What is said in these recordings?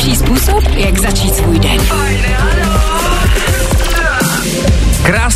nejlepší způsob, jak začít svůj den.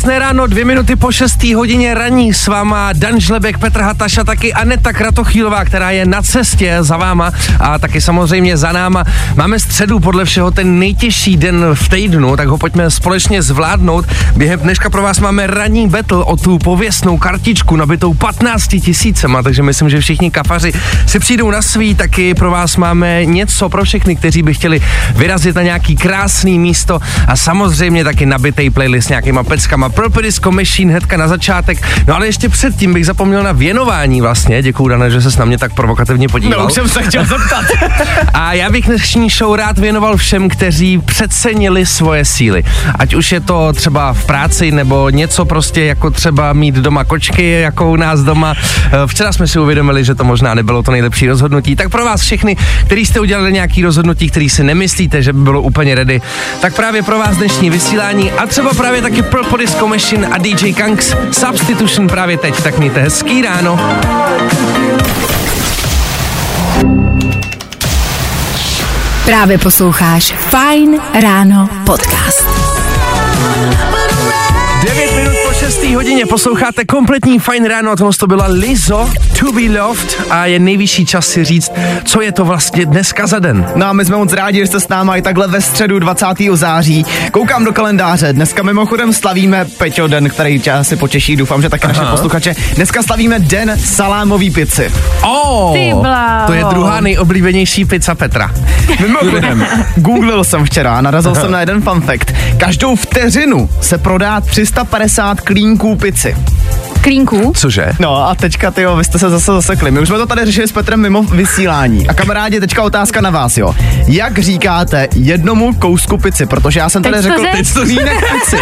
Krásné ráno, dvě minuty po šestý hodině raní s váma Dan Žlebek, Petr Hataš a taky Aneta Kratochýlová, která je na cestě za váma a taky samozřejmě za náma. Máme středu podle všeho ten nejtěžší den v týdnu, tak ho pojďme společně zvládnout. Během dneška pro vás máme ranní battle o tu pověstnou kartičku nabitou 15 tisícema, takže myslím, že všichni kafaři si přijdou na svý, taky pro vás máme něco pro všechny, kteří by chtěli vyrazit na nějaký krásný místo a samozřejmě taky nabitý playlist s nějakýma peckama. Purple Disco Machine hnedka na začátek. No ale ještě předtím bych zapomněl na věnování vlastně. Děkuju, Dane, že se na mě tak provokativně podíval. No, už jsem se chtěl zeptat. A já bych dnešní show rád věnoval všem, kteří přecenili svoje síly. Ať už je to třeba v práci nebo něco prostě jako třeba mít doma kočky, jako u nás doma. Eh, Včera jsme si uvědomili, že to možná nebylo to nejlepší rozhodnutí. Tak pro vás všechny, kteří jste udělali nějaký rozhodnutí, který si nemyslíte, že by bylo úplně ready, tak právě pro vás dnešní vysílání a třeba právě taky Purple Disco Machine a DJ Kanks Substitution právě teď. Tak mějte hezký ráno. Právě posloucháš Fine Ráno podcast. 9 minut po 6. hodině posloucháte kompletní fajn ráno, tohle to byla Lizo, To Be Loved a je nejvyšší čas si říct, co je to vlastně dneska za den. No a my jsme moc rádi, že jste s náma i takhle ve středu 20. září. Koukám do kalendáře. Dneska mimochodem slavíme Peťo den, který tě asi potěší. Doufám, že také naše posluchače. Dneska slavíme den salámový pici. Oh, to je druhá nejoblíbenější pizza Petra. Mimochodem, googlil jsem včera a narazil jsem na jeden fun fact. Každou vteřinu se prodá 350 klínků pici. Klínku. Cože? No a teďka, ty vy jste se zase zasekli. My už jsme to tady řešili s Petrem mimo vysílání. A kamarádi, teďka otázka na vás, jo. Jak říkáte jednomu kousku pici? Protože já jsem tady Teď to řekl, řek. teď to klínek pici.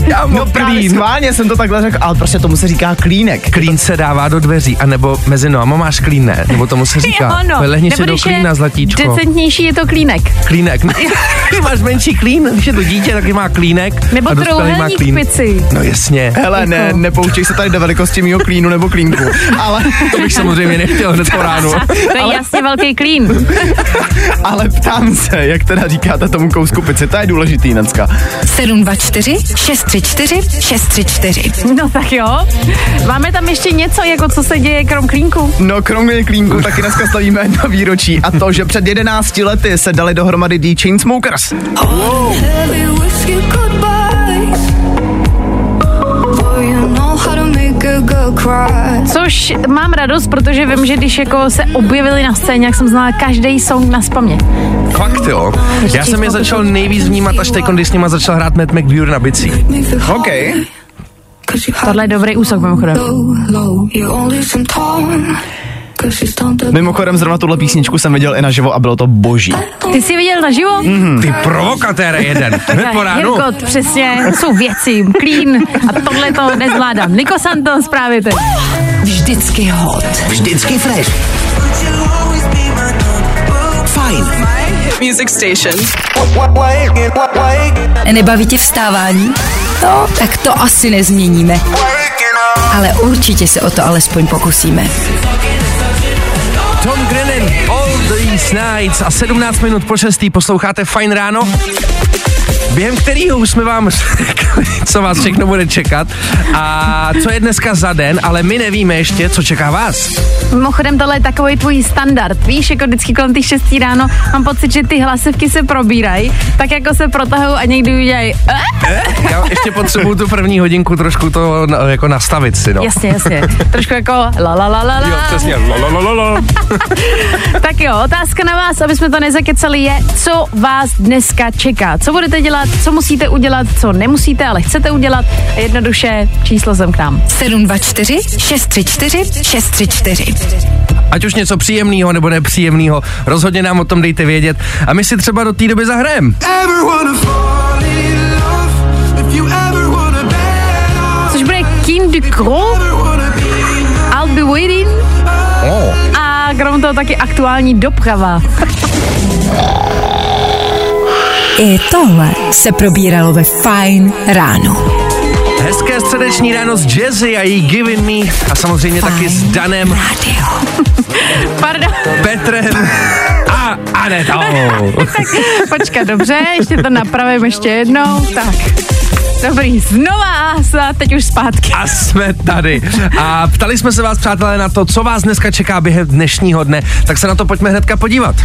Já No právě schválně jsem to takhle řekl, ale prostě tomu se říká klínek. Klín se dává do dveří, anebo mezi nohama máš klín, ne? Nebo tomu se říká. Jo, no. Lehni si do klína, zlatíčko. Decentnější je to klínek. Klínek. Když máš menší klín, když je to dítě, taky má klínek. Nebo a má trouhelník klín. pici. No jasně. Hele, ne, Jako- nepoučej se tady do velikosti mýho klínu nebo klínku. Ale, To bych samozřejmě nechtěl hned po ránu. To je jasně velký klín. ale ptám se, jak teda říkáte tomu kousku pici, to je důležitý dneska. 724 634 634. No tak jo. Máme tam ještě něco, jako co se děje krom klínku? No, kromě klínku taky dneska slavíme jedno výročí a to, že před 11 lety se dali dohromady The Chainsmokers. Heavy whiskey Což mám radost, protože vím, že když jako se objevili na scéně, jak jsem znala každý song na spamě. Fakt jo. Já jsem je začal nejvíc vnímat až teď, když s nima začal hrát Matt McViewer na bicí. OK. Tohle je dobrý úsok mimochodem. Mimochodem zrovna tuhle písničku jsem viděl i naživo a bylo to boží. Ty jsi viděl naživo? Ty provokatér jeden. Hned po ránu. Jirko, přesně, jsou věci, klín a tohle to nezvládám. Niko Santos právě teď. Vždycky hot. Vždycky fresh. Fajn. Music Station. Nebaví tě vstávání? No, tak to asi nezměníme. Ale určitě se o to alespoň pokusíme. Tom Grennan, All These Nights a 17 minut po 6. posloucháte Fajn ráno. Během kterého jsme vám co vás všechno bude čekat a co je dneska za den, ale my nevíme ještě, co čeká vás. Mimochodem, tohle je takový tvůj standard. Víš, jako vždycky kolem těch 6 ráno mám pocit, že ty hlasivky se probírají, tak jako se protahují a někdy udělají. Eh? Já ještě potřebuju tu první hodinku trošku to jako nastavit si, no. Jasně, jasně. Trošku jako la la la la la. Jo, přesně. Lololololo. Tak jo, otázka na vás, aby jsme to nezakecali, je, co vás dneska čeká. Co budete dělat, co musíte udělat, co nemusíte, ale chcete udělat. Jednoduše číslo sem k nám. 724 634 634. Ať už něco příjemného nebo nepříjemného, rozhodně nám o tom dejte vědět a my si třeba do té doby zahrajeme. Což bude King Gros, I'll be waiting Oh. a krom toho taky aktuální doprava. I tohle se probíralo ve Fine ráno. Hezké středeční ráno s Jazzy a její Giving Me a samozřejmě taky s Danem, Radio. Pardon. Petrem a a Anetou. tak počkat, dobře, ještě to napravím ještě jednou. Tak. Dobrý, znova a teď už zpátky. A jsme tady. A ptali jsme se vás, přátelé, na to, co vás dneska čeká během dnešního dne, tak se na to pojďme hnedka podívat.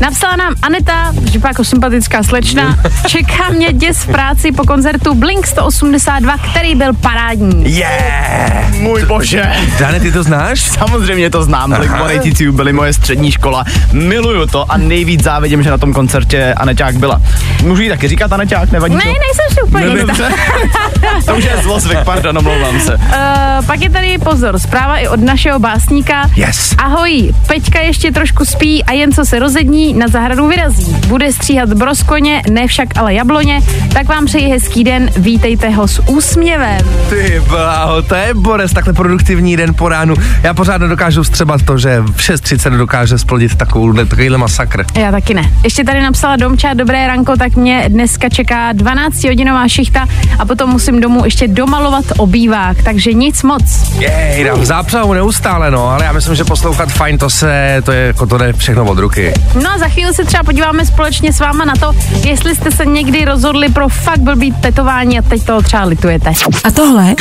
Napsala nám Aneta, že jako sympatická slečna, čeká mě děs v práci po koncertu Blink 182, který byl parádní. Yeah! Můj bože. Dane, ty to znáš? Samozřejmě to znám, Blink byly moje střední škola. Miluju to a nejvíc závidím, že na tom koncertě Aneťák byla. Můžu jí taky říkat Aneťák, nevadí Ne, to? nejsem si úplně No, to už je zlozvyk, pardon, omlouvám se. Uh, pak je tady pozor, zpráva i od našeho básníka. Yes. Ahoj, Peťka ještě trošku spí a jen co se rozední, na zahradu vyrazí. Bude stříhat broskoně, ne však ale jabloně, tak vám přeji hezký den, vítejte ho s úsměvem. Ty bláho, to je Boris, takhle produktivní den po ránu. Já pořád nedokážu střebat to, že v 6.30 dokáže splodit takovou, takovýhle masakr. Já taky ne. Ještě tady napsala Domča, dobré ranko, tak mě dneska čeká 12 hodinová šichta a potom musím domů ještě domalovat obývák, takže nic moc. Jej, dám zápřahu neustále, no, ale já myslím, že poslouchat fajn, to se, to je jako to jde všechno od ruky. No a za chvíli se třeba podíváme společně s váma na to, jestli jste se někdy rozhodli pro fakt blbý tetování a teď toho třeba litujete. A tohle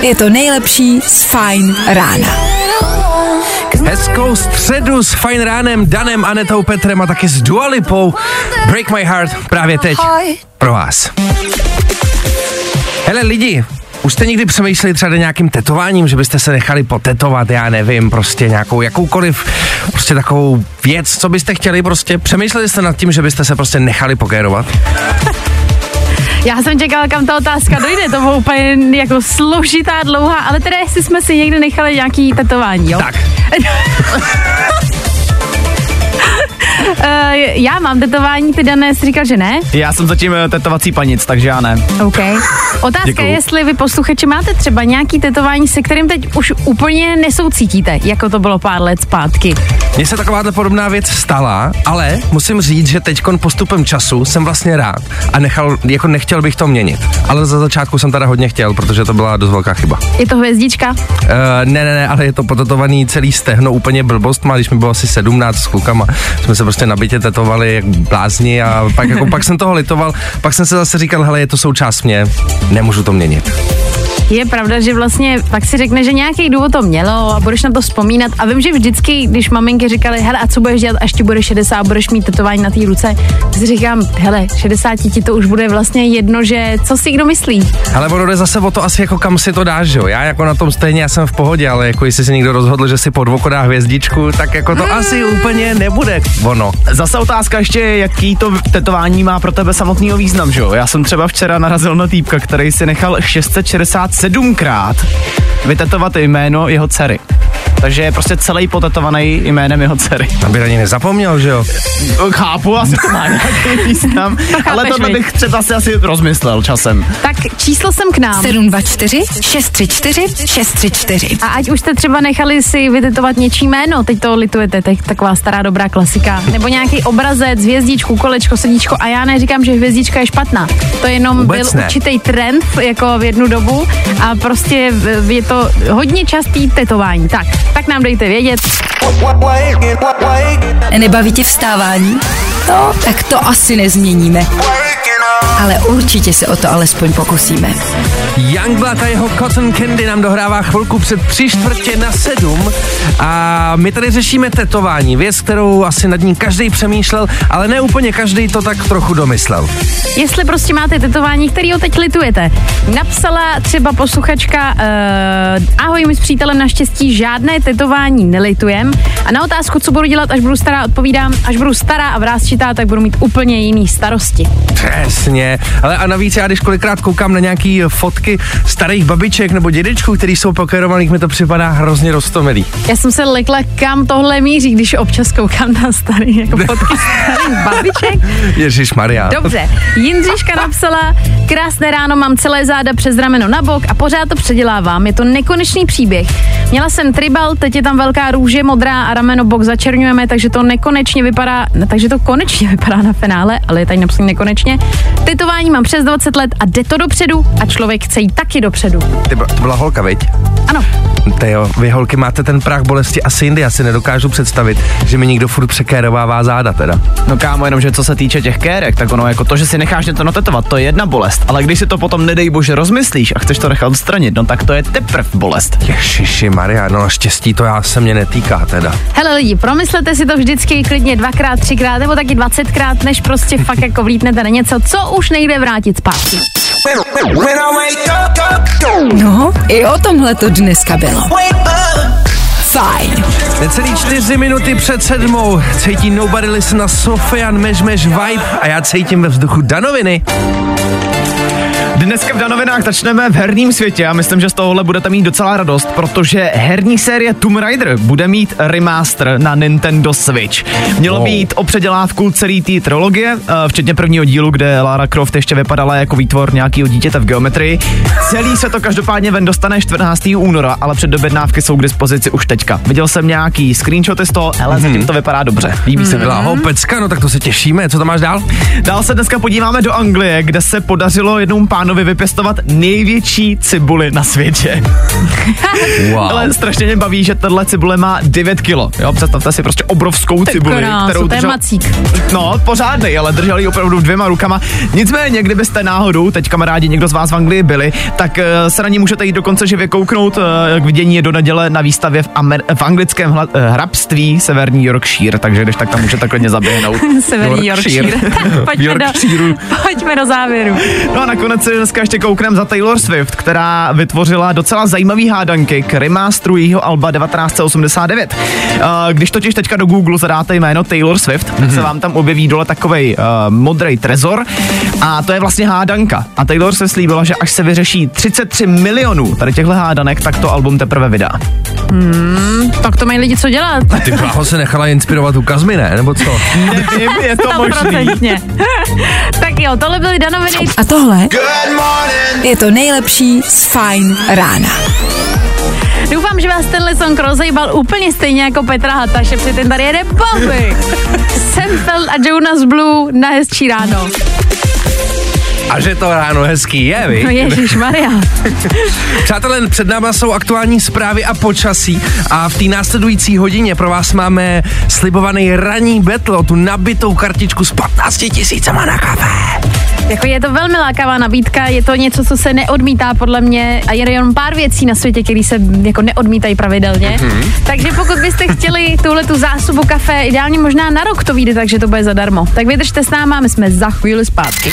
je to nejlepší z Fine rána. Hezkou středu s fajn ránem, Danem, Anetou, Petrem a taky s Dualipou. Break My Heart právě teď pro vás. Hele lidi, už jste někdy přemýšleli třeba nějakým tetováním, že byste se nechali potetovat, já nevím, prostě nějakou jakoukoliv, prostě takovou věc, co byste chtěli prostě, přemýšleli jste nad tím, že byste se prostě nechali pokérovat? Já jsem čekala, kam ta otázka dojde, to bylo úplně jako složitá, dlouhá, ale teda jestli jsme si někdy nechali nějaký tetování, jo? Tak, Uh, já mám tetování, ty dané jsi říkal, že ne? Já jsem zatím eh, tetovací panic, takže já ne. OK. Otázka Děkuju. je, jestli vy posluchači máte třeba nějaký tetování, se kterým teď už úplně nesoucítíte, jako to bylo pár let zpátky. Mně se takováhle podobná věc stala, ale musím říct, že teď postupem času jsem vlastně rád a nechal, jako nechtěl bych to měnit. Ale za začátku jsem teda hodně chtěl, protože to byla dost velká chyba. Je to hvězdička? Uh, ne, ne, ne, ale je to potetovaný celý stehno, úplně blbost má, když mi bylo asi 17 s klukama. Jsme se prostě nabitě tetovali jak blázni a pak, jako, pak jsem toho litoval, pak jsem se zase říkal, hele, je to součást mě, nemůžu to měnit. Je pravda, že vlastně pak si řekne, že nějaký důvod to mělo a budeš na to vzpomínat. A vím, že vždycky, když maminky říkali, hele, a co budeš dělat, až ti bude 60 a budeš mít tetování na té ruce, tak si říkám, hele, 60 ti to už bude vlastně jedno, že co si kdo myslí. Ale ono jde zase o to asi jako kam si to dáš, jo. Já jako na tom stejně, já jsem v pohodě, ale jako jestli si někdo rozhodl, že si pod oko dá hvězdičku, tak jako to asi úplně nebude ono. Zase otázka ještě, jaký to tetování má pro tebe samotný význam, že jo? Já jsem třeba včera narazil na týpka, který si nechal 667krát vytetovat jméno jeho dcery. Takže je prostě celý potetovaný jménem jeho dcery. Aby ani nezapomněl, že jo. Chápu, asi to má nějaký význam, ale chápeš, tohle viď? bych třeba si asi rozmyslel časem. Tak číslo jsem k nám. 724 634 634. A ať už jste třeba nechali si vytetovat něčí jméno, teď to litujete, teď taková stará dobrá klasika. Nebo nějaký obrazec, hvězdičku, kolečko, srdíčko. A já neříkám, že hvězdička je špatná. To jenom Vůbec byl ne. určitý trend jako v jednu dobu a prostě je to hodně častý tetování. Tak, tak nám dejte vědět. Nebaví tě vstávání? No, tak to asi nezměníme. Ale určitě se o to alespoň pokusíme. Youngblood a jeho Cotton Candy nám dohrává chvilku před tři čtvrtě na sedm a my tady řešíme tetování, věc, kterou asi nad ní každý přemýšlel, ale ne úplně každý to tak trochu domyslel. Jestli prostě máte tetování, který ho teď litujete. Napsala třeba posluchačka, uh, ahoj, my s přítelem naštěstí žádné tetování nelitujem. A na otázku, co budu dělat, až budu stará, odpovídám, až budu stará a vrázčitá, tak budu mít úplně jiný starosti. Přesně. Ale a navíc já, když kolikrát koukám na nějaký fotky starých babiček nebo dědečků, který jsou pokerovaných, mi to připadá hrozně roztomilý. Já jsem se lekla, kam tohle míří, když občas koukám na starý jako fotky starých babiček. Ježíš Maria. Dobře, Jindřiška napsala, krásné ráno, mám celé záda přes rameno na bok a pořád to předělávám, je to nekonečný příběh. Měla jsem tribal, teď je tam velká růže, modrá a rameno bok začerňujeme, takže to nekonečně vypadá, takže to konečně vypadá na finále, ale je tady napsané nekonečně. Tetování mám přes 20 let a jde to dopředu a člověk chce jít taky dopředu. Ty, to byla holka, veď? Ano. To jo, vy holky máte ten prach bolesti asi jindy, já si nedokážu představit, že mi někdo furt překérovává záda teda. No kámo, jenom, že co se týče těch kérek, tak ono jako to, že si necháš něco natetovat, to je jedna bolest. Ale když si to potom nedej bože rozmyslíš a chceš to nechat odstranit, no tak to je teprve bolest. Ježiši Maria, no štěstí to já se mě netýká teda. Hele lidi, promyslete si to vždycky klidně dvakrát, třikrát nebo taky dvacetkrát, než prostě fakt jako vlítnete na něco, co už nejde vrátit zpátky. No, i o tomhle to dneska bylo. Fajn. Necelý čtyři minuty před sedmou cítí Nobody Listen na Sofian Mežmež Vibe a já cítím ve vzduchu danoviny. Dneska v Danovinách začneme v herním světě a myslím, že z tohohle budete mít docela radost, protože herní série Tomb Raider bude mít remaster na Nintendo Switch. Mělo Wow. být o předělávku celé té trilogie, eh, včetně prvního dílu, kde Lara Croft ještě vypadala jako výtvor nějakého dítěte v geometrii. Celý se to každopádně ven dostane 14. února, ale předobjednávky jsou k dispozici už teďka. Viděl jsem nějaký screenshoty z toho, ale zatím to vypadá dobře. Líbí se mi. Byla hopecka, no tak to se těšíme. Co tam máš dál? Dál se dneska podíváme do Anglie, kde se podařilo jednomu pánovi vypěstovat největší cibuli na světě. Wow. Ale strašně mě baví, že tahle cibule má 9 kilo. Jo, představte si prostě obrovskou cibuli, Krásu, kterou to je držel... macík. No, pořádnej, ale držel ji opravdu dvěma rukama. Nicméně, kdybyste náhodou, teď kamarádi, někdo z vás v Anglii byli, tak uh, se na ní můžete jít dokonce živě kouknout uh, k vidění je do neděle na výstavě v, Amer- v anglickém hla- uh, hrabství Severní Yorkshire, takže když tak tam můžete klidně zaběhnout. Severní Yorkshire. pojďme, do, pojďme do závěru. No a nakonec si dneska ještě koukneme za Taylor Swift, která vytvořila docela zajímavý hádanky k remasteru jejího alba 1989. Uh, Když totiž teďka do Google zadáte jméno Taylor Swift, tak se vám tam objeví dole takovej uh, modrý trezor a to je vlastně hádanka. A Taylor Swift slíbila, že až se vyřeší 33 milionů tady těchto hádanek, tak to album teprve vydá. Tak to mají lidi co dělat. Ty bláho se nechala inspirovat u Kazmy, ne? Nebo co? Nevím, je to možný. Tak jo, tohle byly danoviny. A tohle je to nejlepší z Fajn rána. Doufám, že vás tenhle song rozejbal úplně stejně jako Petra Hataše, protože ten tady jede bomby. Semfeld a Jonas Blue na hezčí ráno. A že to ráno hezký je, vy? No Ježíš Maria. Přátelé, před náma jsou aktuální zprávy a počasí a v té následující hodině pro vás máme slibovaný ranní betl, tu nabitou kartičku s 15 tisícema na kafe. Jako je to velmi lákavá nabídka, je to něco, co se neodmítá podle mě a je jenom pár věcí na světě, které se jako neodmítají pravidelně. Mm-hmm. Takže pokud byste chtěli tuhle tu zásobu kafe, ideálně možná na rok to vyjde, takže to bude zadarmo. Tak vydržte s náma, my jsme za chvíli zpátky.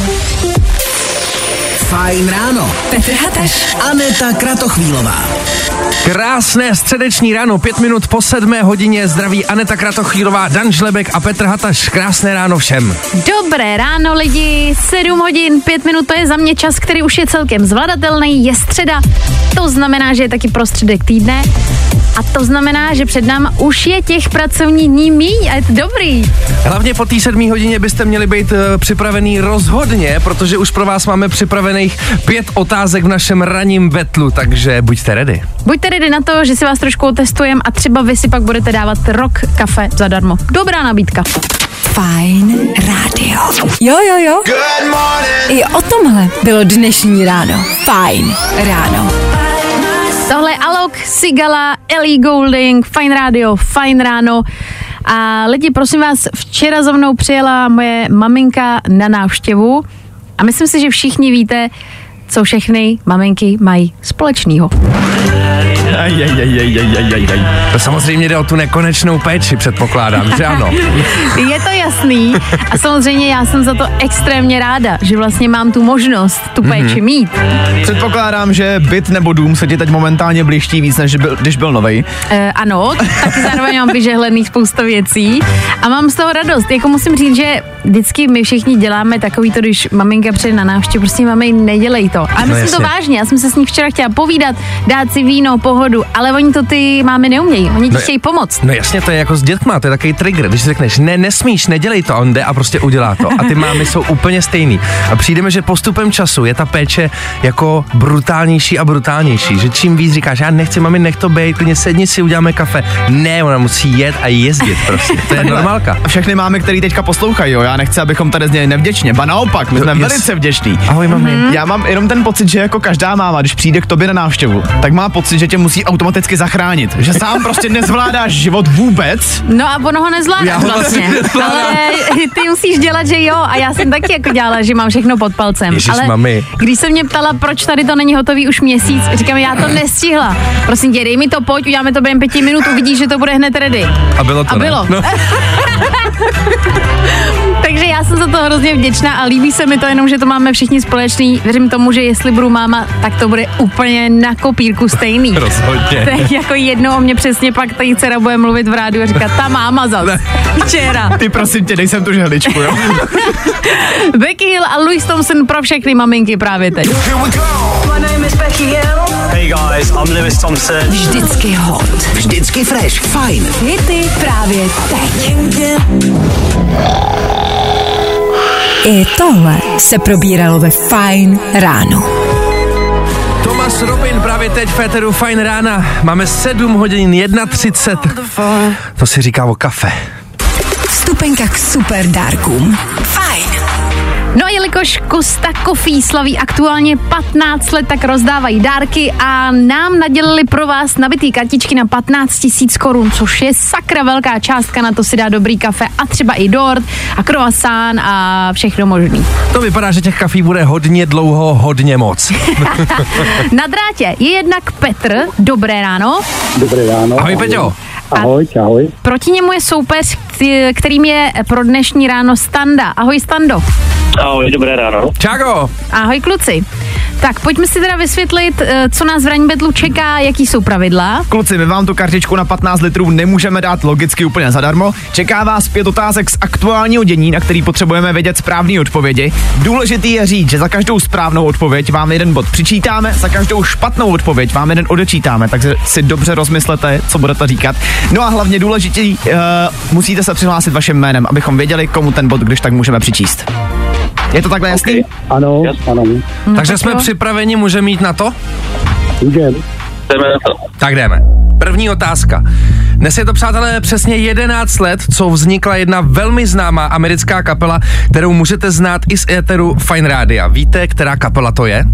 Fajn ráno. Petr Hataš. Aneta Kratochvílová. Krásné středeční ráno, pět minut po sedmé hodině, zdraví Aneta Kratochvílová, Dan Žlebek a Petr Hataš. Krásné ráno všem. Dobré ráno lidi, 7 hodin, 5 minut, to je za mě čas, který už je celkem zvladatelný, je středa, to znamená, že je taky prostředek týdne a to znamená, že před náma už je těch pracovních dní míň a je to dobrý. Hlavně po té sedmé hodině byste měli být uh, připravený rozhodně, protože už pro vás máme připravených pět otázek v našem ranním betlu, takže buďte ready. Buďte ready na to, že si vás trošku otestujem a třeba vy si pak budete dávat rok kafe zadarmo. Dobrá nabídka. Fajn rádio. Jo, jo, jo. I o tomhle bylo dnešní ráno. Fajn ráno. Tohle je Alok, Sigala, Ellie Goulding, Fine Radio, Fine Ráno. A lidi, prosím vás, včera za mnou přijela moje maminka na návštěvu a myslím si, že všichni víte, co všechny maminky mají společného. Aj, aj, aj, aj, aj, aj, aj, aj. To samozřejmě jde o tu nekonečnou péči, předpokládám, že ano. Je to jasný a samozřejmě já jsem za to extrémně ráda, že vlastně mám tu možnost tu péči mít. Předpokládám, že byt nebo dům se ti teď momentálně blížtí víc, než byl, když byl novej. E, ano, taky zároveň mám vyžehlených spousta věcí a mám z toho radost. Jako musím říct, že vždycky my všichni děláme takový to, když maminka přijde na návštěvu, prostě mami, nedělej to. A myslím jasně. to vážně, já jsem se s ní včera chtěla povídat, dát si víno, pohodu, ale oni to ty mámy neumějí, oni ti No, chtějí pomoct. No jasně, to je jako s dětma, to je takový trigger, když si řekneš, ne, nesmíš, ne, nedělej to, a on jde a prostě udělá to. A ty mámy jsou úplně stejný. A přijdeme, že postupem času je ta péče jako brutálnější a brutálnější, že čím víc říkáš, já nechci, mami, nech to být, klidně sedni si, uděláme kafe. Ne, ona musí jet a jezdit prostě. To je normálka. A všechny máme, který teďka poslouchají, jo. Já nechci, abychom tady zněli nevděčně. Ba naopak, my jsme yes. velice vděční. Ahoj, mami. Já mám jenom ten pocit, že jako každá máma, když přijde k tobě na návštěvu, tak má pocit, že tě musí automaticky zachránit. Že sám prostě nezvládáš život vůbec. No a ono ho ho vlastně. vlastně nezvládám. Ale ty musíš dělat, že jo. A já jsem taky jako dělala, že mám všechno pod palcem. Ježiš, Ale mami. když se mě ptala, proč tady to není hotový už měsíc, říkám, já to nestihla. Prosím tě, dej mi to, pojď, uděláme to během pěti minut, uvidíš, že to bude hned ready. A bylo to, A ne? bylo. No. Takže já jsem za to hrozně vděčná a líbí se mi to jenom, že to máme všichni společný. Věřím tomu, že jestli budu máma, tak to bude úplně na kopírku stejný. Rozhodně. Tak jako jednou o mě přesně pak tady dcera bude mluvit v rádiu a říkat, ta máma zas. Včera. Ty prosím tě, dej sem tu žehličku, jo. Becky Hill a Louis Thompson pro všechny maminky právě teď. My name is Becky Hill. Hey guys, I'm Lewis Thompson. Vždycky hot. Vždycky fresh. Fajn. Hity právě teď. I tohle se probíralo ve Fine ráno. Thomas Robin právě teď v Féteru Fajn rána. Máme 7 hodin 1.30. To si říká o kafe. Vstupenka k super dárkům. Fajn. No a jelikož Costa Coffee slaví aktuálně 15 let, tak rozdávají dárky a nám nadělili pro vás nabitý kartičky na 15 tisíc korun, což je sakra velká částka, na to si dá dobrý kafe a třeba i dort a croissant a všechno možný. To vypadá, že těch kafí bude hodně dlouho, hodně moc. Na drátě je jednak Petr, dobré ráno. Dobré ráno. Ahoj, Peťo. Ahoj, ahoj. Proti němu je soupeř, který- kterým je pro dnešní ráno Standa. Ahoj Stando. Ahoj, dobré ráno. Čáko. Ahoj kluci. Tak pojďme si teda vysvětlit, eh, co nás v ranní betlu čeká, jaký jsou pravidla. Kluci, my vám tu kartičku na 15 litrů nemůžeme dát logicky úplně zadarmo. Čeká vás pět otázek z aktuálního dění, na který potřebujeme vědět správné odpovědi. Důležitý je říct, že za každou správnou odpověď vám jeden bod přičítáme, za každou špatnou odpověď vám jeden odečítáme, takže si dobře rozmyslete, co budete říkat. No a hlavně důležitý, uh, musíte se přihlásit vaším jménem, abychom věděli, komu ten bod, když tak můžeme přičíst. Je to takhle jasný? Ano, ano. Takže jsme připraveni, můžeme jít na to? Můžem. Jdeme na to. Tak jdeme. První otázka. Dnes je to, přátelé, přesně 11 let, co vznikla jedna velmi známá americká kapela, kterou můžete znát i z éteru Fine Rádia. Víte, která kapela to je?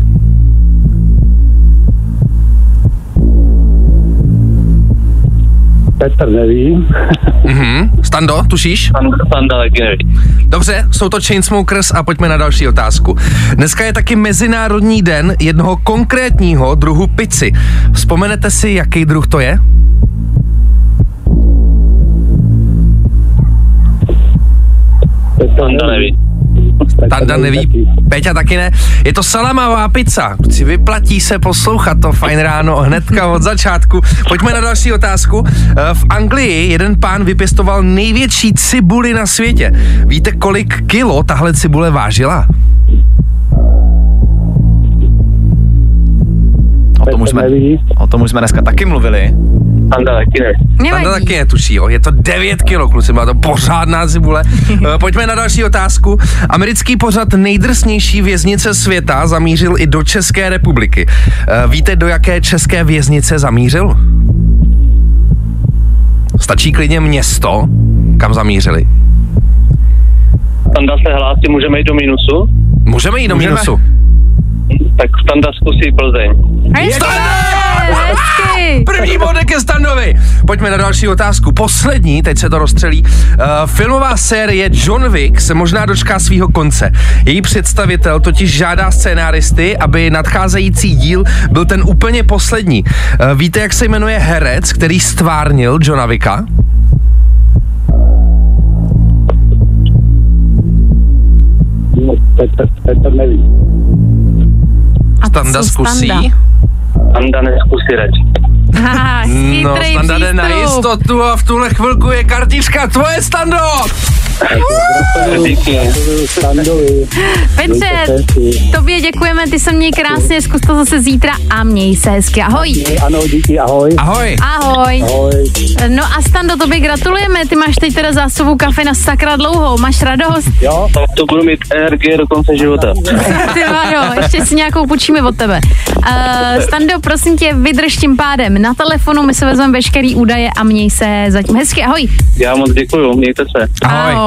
Petr neví. Mhm. Stando, tušíš? Sanda Legendary. Dobře, jsou to Chainsmokers a pojďme na další otázku. Dneska je taky Mezinárodní den jednoho konkrétního druhu pici. Vzpomenete si, jaký druh to je? Petr Sanda neví. Tanda neví, taky. Peťa taky ne. Je to salamová pizza. Si vyplatí se poslouchat to fajn ráno hnedka od začátku. Pojďme na další otázku. Eh, V Anglii jeden pán vypěstoval největší cibuli na světě. Víte, kolik kilo tahle cibule vážila? O tom, už jsme, o tom už jsme dneska taky mluvili. Sanda taky. Tanda Nevadí. taky netuší, jo. Je to 9 kilo, kluci, má to pořádná cibule. Eh, Pojďme na další otázku. Americký pořad nejdrsnější věznice světa zamířil i do České republiky. Eh, Víte, do jaké české věznice zamířil? Stačí klidně město, kam zamířili. Sanda se hlásí, můžeme jít do minusu? Můžeme jít do Můžeme. minusu. Tak Standa zkusí Plzeň. Hezky! Hezky! První bodek je Standovi. Pojďme na další otázku. Poslední, teď se to rozstřelí. Uh, filmová série John Wick se možná dočká svého konce. Její představitel totiž žádá scénáristy, aby nadcházející díl byl ten úplně poslední. Uh, víte, jak se jmenuje herec, který stvárnil Johna Wicka? No, Petr, Petr neví. A to Standa jsou zkusí. Standa. Sanda neskusí reč. Haha, No, Standa jde na jistotu a v tuhle chvilku je kartička tvoje, Stando! Petře, tobě děkujeme, ty se měj krásně, zkus to zase zítra a měj se hezky. Ahoj. Ano, díky, ahoj. Ahoj. Ahoj. Ahoj. No a Stando, tobě gratulujeme, ty máš teď teda zásobu kafe na sakra dlouhou, máš radost? Jo, To budu mít energie do konce života. Ty ano, ještě si nějakou půjčíme od tebe. Uh, Stando, prosím tě, vydrž tím pádem na telefonu, my se vezmeme veškerý údaje a měj se zatím hezky. Ahoj. Já moc děkuju, mějte se. Ahoj. Ahoj.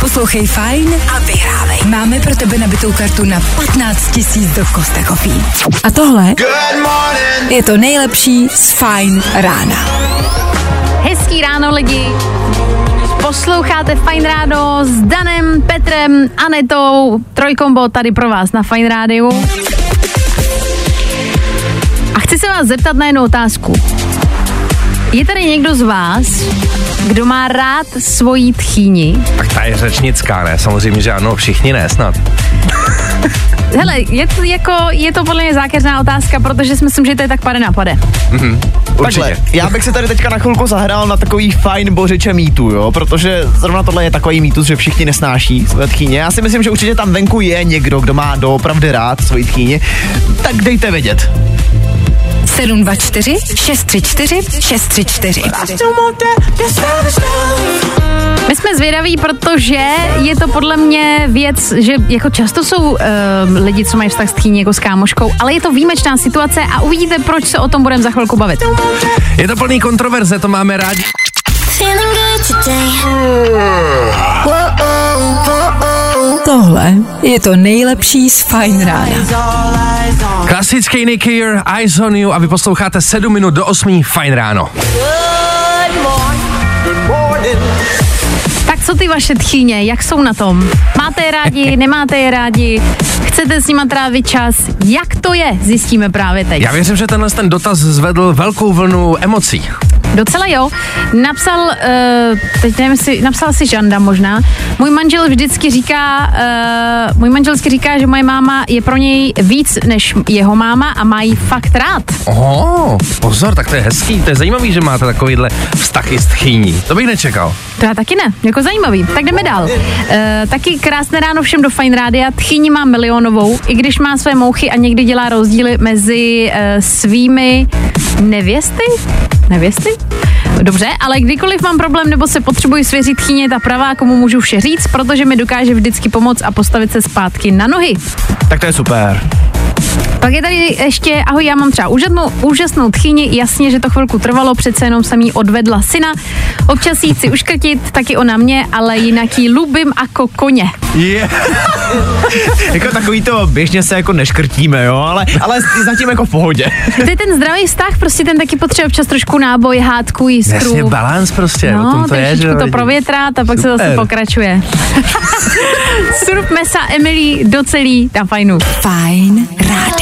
Poslouchej Fajn a vyhrávej. Máme pro tebe nabitou kartu na 15 tisíc do Costa Coffee. A tohle je to nejlepší z Fajn rána. Hezký ráno lidi. Posloucháte Fine Ráno s Danem, Petrem, Anetou, Trojkombo tady pro vás na Fine Rádiu. A chci se vás zeptat na jednu otázku. Je tady někdo z vás, kdo má rád svoji tchýni? Tak ta je řečnická, ne? Samozřejmě, že ano, všichni ne, snad. Hele, je to, jako, je to podle mě zákeřná otázka, protože si myslím, že to je tak pade na pade. Určitě. Takhle, já bych si tady teďka na chvilku zahrál na takový fajn bořiče mýtu, jo, protože zrovna tohle je takový mýtus, že všichni nesnáší své tchýně. Já si myslím, že určitě tam venku je někdo, kdo má doopravdy rád svoji tchýně, tak dejte vědět. 724 634 634. My jsme zvědaví, protože je to podle mě věc, že jako často jsou uh, lidi, co mají vztah s tchýní jako s kámoškou, ale je to výjimečná situace a uvidíte, proč se o tom budeme za chvilku bavit. Je to plný kontroverze, to máme rádi. Tohle je to nejlepší z Fajn rána. Klasický Nick here, Eyes on you a vy posloucháte 7 minut do 8 fajn ráno. Tak co ty vaše tchýně, jak jsou na tom? Máte je rádi, nemáte je rádi? Chcete s nima trávit čas? Jak to je, zjistíme právě teď. Já věřím, že tenhle ten dotaz zvedl velkou vlnu emocí. Docela jo. Napsal, uh, teď nevím, si, napsal si Žanda možná. Můj manžel vždycky říká, uh, můj manžel vždycky říká, že moje máma je pro něj víc než jeho máma a má jí fakt rád. Oho, pozor, tak to je hezký, to je zajímavý, že máte takovýhle vztahy s tchýní. To bych nečekal. To já taky ne, jako zajímavý. Tak jdeme dál. Uh, taky krásné ráno všem do Fine Rádia. Tchýni má milionovou, i když má své mouchy a někdy dělá rozdíly mezi uh, svými nevěsty? Nevěsty? Dobře, ale kdykoliv mám problém nebo se potřebuji svěřit tchýně, ta pravá, komu můžu vše říct, protože mi dokáže vždycky pomoct a postavit se zpátky na nohy. Tak to je super. Pak je tady ještě, ahoj, já mám třeba úžasnou, úžasnou tchyni, jasně, že to chvilku trvalo, přece jenom jsem jí odvedla syna. Občas jí chci uškrtit, taky ona mě, ale jinak jí lubím jako koně. Je. jako takový to běžně se jako neškrtíme, jo, ale, ale zatím jako v pohodě. To je ten zdravý vztah, prostě ten taky potřebuje občas trošku náboj, hádku, jiskru. Jasně, balans prostě, o No, tom to je, že to provětrát a pak se zase Super. pokračuje. Surf mesa Emily do celý tam fajnu. Fajn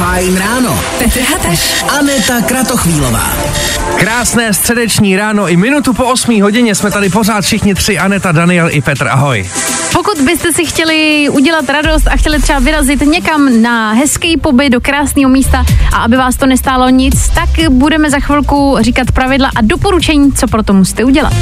Fajn ráno. Petr Hataš. Aneta Kratochvílová. Krásné středeční ráno, i minutu po 8 hodině jsme tady pořád všichni tři, Aneta, Daniel i Petr, ahoj. Pokud byste si chtěli udělat radost a chtěli třeba vyrazit někam na hezký pobyt do krásného místa a aby vás to nestálo nic, tak budeme za chvilku říkat pravidla a doporučení, co pro to musíte udělat.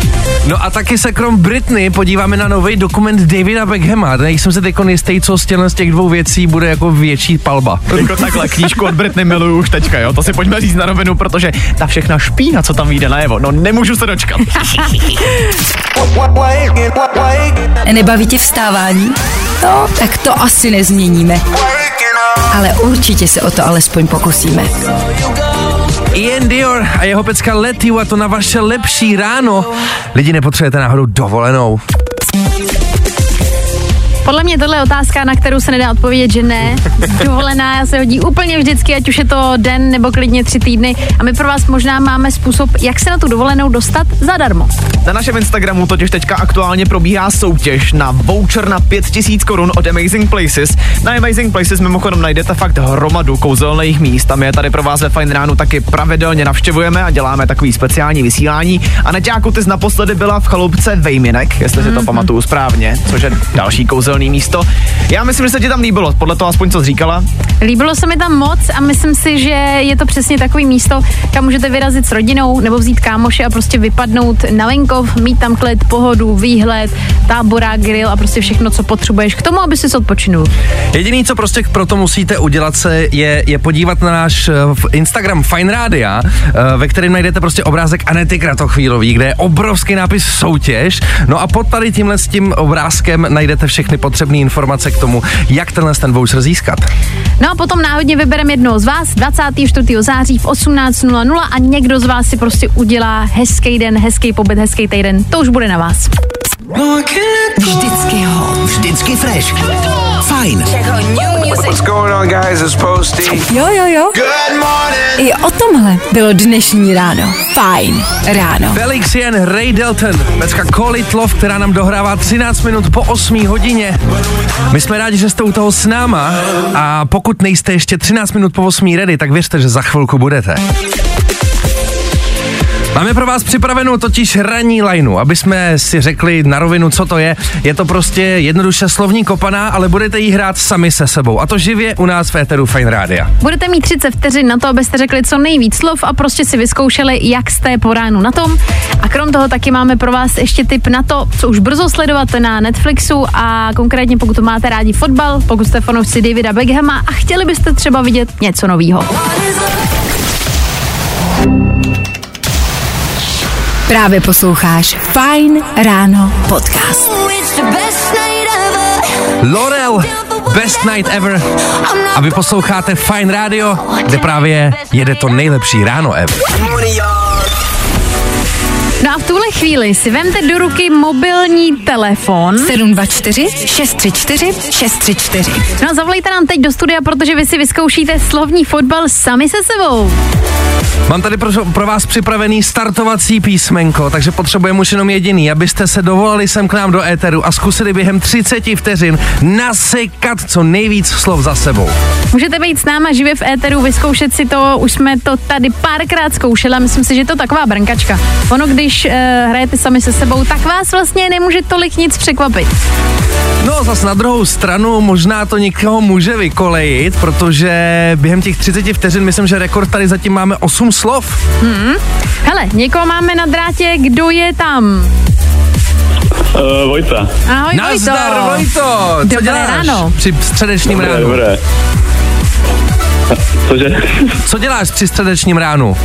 No a taky se krom Britney podíváme na nový dokument Davida Beckhama. Nejsem se teď jistý, co z těch dvou věcí bude jako větší palba. Jako takhle knížku od Britney miluju už teďka, jo, to si pojďme říct na rovinu, protože ta všechna špína, co tam vyjde najevo, no nemůžu se dočkat. Nebaví tě vstávání? No, tak to asi nezměníme. Ale určitě se o to alespoň pokusíme. Ian Dior a jeho pecka Let You a to na vaše lepší ráno. Lidi, nepotřebujete náhodou dovolenou. Podle mě tohle je otázka, na kterou se nedá odpovědět, že ne. Dovolená se hodí úplně vždycky, ať už je to den nebo klidně tři týdny. A my pro vás možná máme způsob, jak se na tu dovolenou dostat zadarmo. Na našem Instagramu totiž teďka aktuálně probíhá soutěž na voucher na 5000 korun od Amazing Places. Na Amazing Places mimochodem najdete fakt hromadu kouzelných míst. A my je tady pro vás ve Fine Ránu taky pravidelně navštěvujeme a děláme takový speciální vysílání. A Neťáku, ty naposledy byla v chalupce Vejminek, jestli si to pamatuju správně, což je další kouzelný místo. Já myslím, že se ti tam líbilo, podle toho aspoň co jsi říkala. Líbilo se mi tam moc a myslím si, že je to přesně takový místo, kam můžete vyrazit s rodinou nebo vzít kámoše a prostě vypadnout na venkov, mít tam klid, pohodu, výhled, táborák, grill a prostě všechno, co potřebuješ k tomu, aby si odpočinul. Jediný, co prostě pro to musíte udělat se, je, je podívat na náš eh, v Instagram Fine Rádia, eh, ve kterém najdete prostě obrázek Anety Kratochvílový, kde je obrovský nápis soutěž. No a pod tady tímhle s tím obrázkem najdete všechny potřebné informace k tomu, jak tenhle ten voucher získat. No a potom náhodně vybereme jednoho z vás 24. září v 18.00 a někdo z vás si prostě udělá hezký den, hezký pobyt, hezký týden. To už bude na vás. Vždycky hot, vždycky fresh. Fajn. What's going on, guys? It's Posty. Jo, jo, jo. Good morning. I o tomhle bylo dnešní ráno. Fajn ráno. Felix Jen, Ray Delton, pecka It Love, která nám dohrává 13 minut po 8 hodině. My jsme rádi, že jste u toho s náma a pokud nejste ještě 13 minut po 8 ready, tak věřte, že za chvilku budete. Máme pro vás připravenou totiž ranní lineu, aby jsme si řekli na rovinu, co to je. Je to prostě jednoduše slovní kopaná, ale budete jí hrát sami se sebou. A to živě u nás v Eteru Fine Rádia. Budete mít 30 vteřin na to, abyste řekli co nejvíc slov a prostě si vyzkoušeli, jak jste po ránu na tom. A krom toho taky máme pro vás ještě tip na to, co už brzo sledovat na Netflixu a konkrétně pokud to máte rádi fotbal, pokud jste fanoušci Davida Beckhama a chtěli byste třeba vidět něco nového. Právě posloucháš Fajn ráno podcast. Lorel, Best Night Ever. A vy posloucháte Fine Radio, kde právě jede to nejlepší ráno ever. No a v tuhle chvíli si vemte do ruky mobilní telefon. 724 634 634. No a zavolejte nám teď do studia, protože vy si vyzkoušíte slovní fotbal sami se sebou. Mám tady pro, pro vás připravený startovací písmenko, takže potřebujeme už jenom jediný, abyste se dovolali sem k nám do éteru a zkusili během 30 vteřin nasekat co nejvíc slov za sebou. Můžete být s náma živě v éteru, vyzkoušet si to, už jsme to tady párkrát zkoušeli a myslím si, že je to taková brnkačka. Ono, když uh, hrajete sami se sebou, tak vás vlastně nemůže tolik nic překvapit. No zas na druhou stranu možná to někoho může vykolejit, protože během těch 30 vteřin myslím, že rekord tady zatím máme 8 slov. Hmm. Hele, někoho máme na drátě, kdo je tam? Uh, Vojta. Ahoj, Nazdar, Vojto. Vojto! Co Dobré děláš ráno. při středečním Dobré, ránu? dobré. Cože? Co děláš při středečním ránu?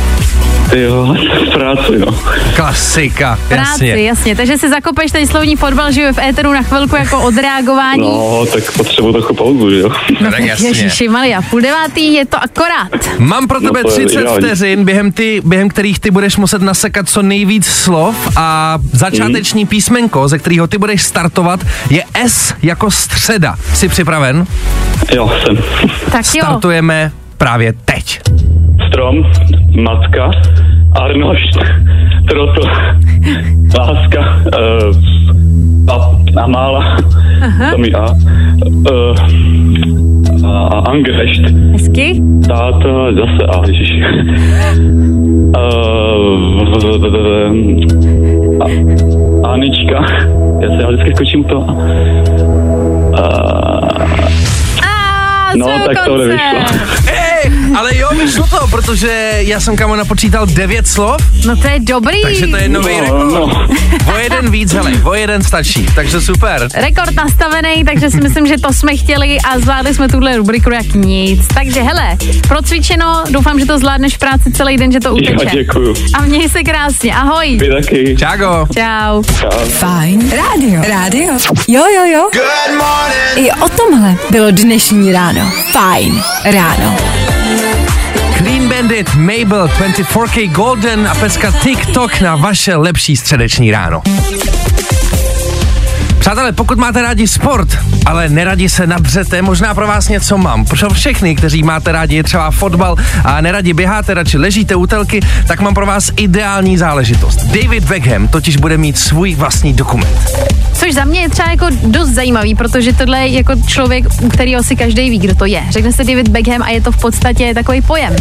Jo, práci, no. Klasika, Práci, jasně. jasně. Takže si zakopeš ten slovní fotbal živě v éteru na chvilku jako odreagování. No, tak potřebuji trochu pauzu, jo. No, tak jasně. Ježiši Maria, půl devátý je to akorát. Mám pro No tebe je 30 ideální. vteřin, během, ty, během kterých ty budeš muset nasekat co nejvíc slov a začáteční Mhm. písmenko, ze kterého ty budeš startovat, je S jako středa. Jsi připraven? Jo, jsem. Tak jo. Startujeme právě teď. Strom, matka, Arnošt, Troto, Láska, uh, a, a mála, to mi a, uh, a, a Angešt, Hezky. táta, zase a, ježiši. Uh, a, Anička, já se já vždycky skočím to. Uh, A no, tak to konce. nevyšlo. Ale jo, vyšlo to, protože já jsem kamo napočítal 9 slov, No to je dobrý. takže to je nový No, rekord. no. O jeden víc, hele, o jeden stačí, takže super. Rekord nastavený, takže si myslím, že to jsme chtěli a zvládli jsme tuhle rubriku jak nic. Takže hele, procvičeno, doufám, že to zvládneš v práci celý den, že to uteče. děkuju. A měj se krásně, ahoj. Vy taky. Čágo. Čau. Fajn rádio. Rádio. Jo, jo, jo. Good morning. I o tomhle bylo dnešní ráno. Fajn ráno. Bandit, Mabel, 24K Golden a pecka TikTok na vaše lepší středeční ráno. Přátelé, pokud máte rádi sport, ale neradi se nadřete, možná pro vás něco mám. Pro všechny, kteří máte rádi třeba fotbal a neradi běháte, radši ležíte u telky, tak mám pro vás ideální záležitost. David Beckham totiž bude mít svůj vlastní dokument. Což za mě je třeba jako dost zajímavý, protože tohle je jako člověk, u kterého si každý ví, kdo to je. Řekne se David Beckham a je to v podstatě takový pojem.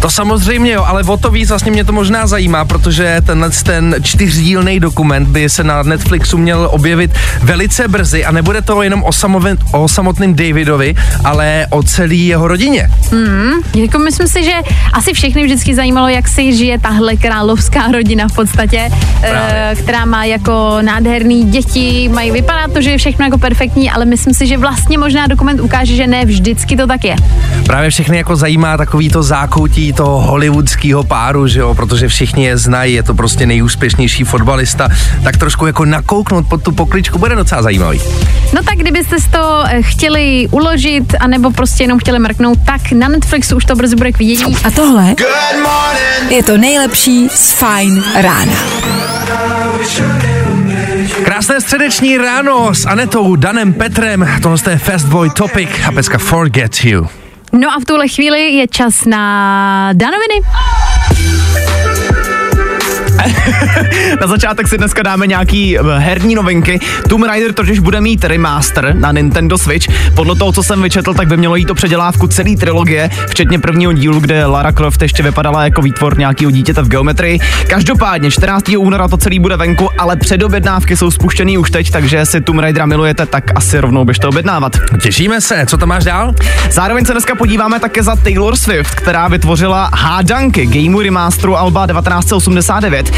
To samozřejmě jo, ale o to víc vlastně mě to možná zajímá, protože tenhle ten čtyřdílný dokument by se na Netflixu měl objevit velice brzy a nebude to jenom o, samoven, o samotném Davidovi, ale o celé jeho rodině. Mm, jako myslím si, že asi všechny vždycky zajímalo, jak si žije tahle královská rodina v podstatě, e, která má jako nádherný děti, mají, vypadá to, že je všechno jako perfektní, ale myslím si, že vlastně možná dokument ukáže, že ne vždycky to tak je. Právě všechny jako zajímá takový to zákoutí toho hollywoodského páru, že jo, protože všichni je znají, je to prostě nejúspěšnější fotbalista, tak trošku jako nakouknout pod tu pokličku bude docela zajímavý. No tak kdybyste si to eh, chtěli uložit, anebo prostě jenom chtěli mrknout, tak na Netflixu už to brzy bude k vidění. A tohle je to nejlepší z Fine rána. Krásné středeční ráno s Anetou, Danem, Petrem, tohle je Fast Boy Topic a peska Forget You. No a v tuhle chvíli je čas na Danoviny. Na začátek si dneska dáme nějaký eh, herní novinky. Tomb Raider totiž bude mít remaster na Nintendo Switch. Podle toho, co jsem vyčetl, tak by mělo jít o předělávku celé trilogie, včetně prvního dílu, kde Lara Croft ještě vypadala jako výtvor nějakého dítěte v geometrii. Každopádně 14. února to celý bude venku, ale předobjednávky jsou spuštěný už teď, takže si Tomb Raidera milujete, tak asi rovnou běžte objednávat. Těšíme se, co tam máš dál? Zároveň se dneska podíváme také za Taylor Swift, která vytvořila hádanky gameu remasteru Alba 1989.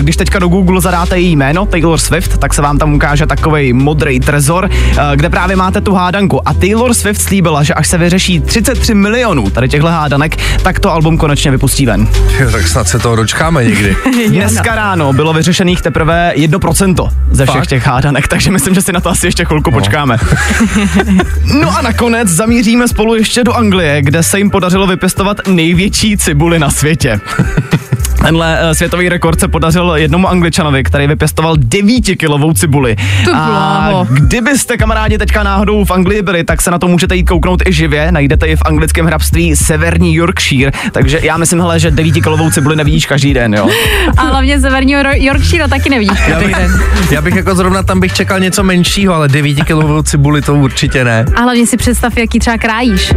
Když teďka do Google zadáte její jméno Taylor Swift, tak se vám tam ukáže takový modrý trezor, uh, kde právě máte tu hádanku. A Taylor Swift slíbila, že až se vyřeší 33 milionů tady těchto hádanek, tak to album konečně vypustí ven. Jo, tak snad se toho dočkáme někdy. Dneska ráno bylo vyřešených teprve 1% ze všech Fakt? těch hádanek, takže myslím, že si na to asi ještě chvilku no. počkáme. no a nakonec zamíříme spolu ještě do Anglie, kde se jim podařilo vypěstovat největší cibuli na světě. Tenhle uh, světový rekord se podařil jednomu angličanovi, který vypěstoval 9-kilovou cibuli. To A bláho. kdybyste kamarádi teďka náhodou v Anglii byli, tak se na to můžete jít kouknout i živě. Najdete ji v anglickém hrabství Severní Yorkshire. Takže já myslím, hele, že 9-kilovou cibuli nevidíš každý den, jo. A hlavně severního Ro- Yorkshire taky nevidíš Já každý bych, den. já bych jako zrovna tam bych čekal něco menšího, ale 9 kilovou cibuli to určitě ne. A hlavně si představ, jaký třeba krájíš.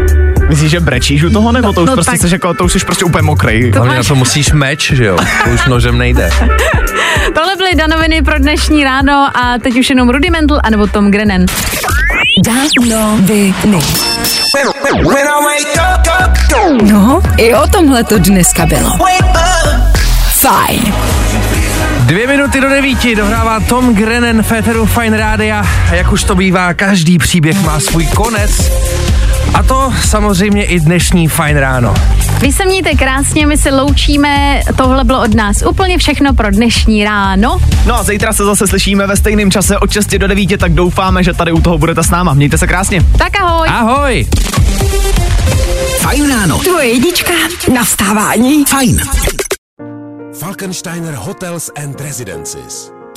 Myslíš, že brečíš u toho, nebo to už no prostě tak- jsi jako, to už jsi prostě úplně mokrý. To Hlavně na máš- to musíš meč, že jo? To už nožem nejde. Tohle byly danoviny pro dnešní ráno a teď už jenom Rudimental anebo Tom Grennan. Danoviny. No, i o tomhle to dneska bylo. Fajn. Dvě minuty do devíti dohrává Tom Grennan Féteru Fine Rádia a jak už to bývá, každý příběh má svůj konec. A to samozřejmě i dnešní Fine Ráno. Vy se mějte krásně, my se loučíme, tohle bylo od nás úplně všechno pro dnešní ráno. No a zítra se zase slyšíme ve stejném čase od 6 do 9, tak doufáme, že tady u toho budete s náma. Mějte se krásně. Tak ahoj. Ahoj! Fajn ráno. Tvoje jednička na vstávání. Fajn. Falkensteiner Hotels and Residences.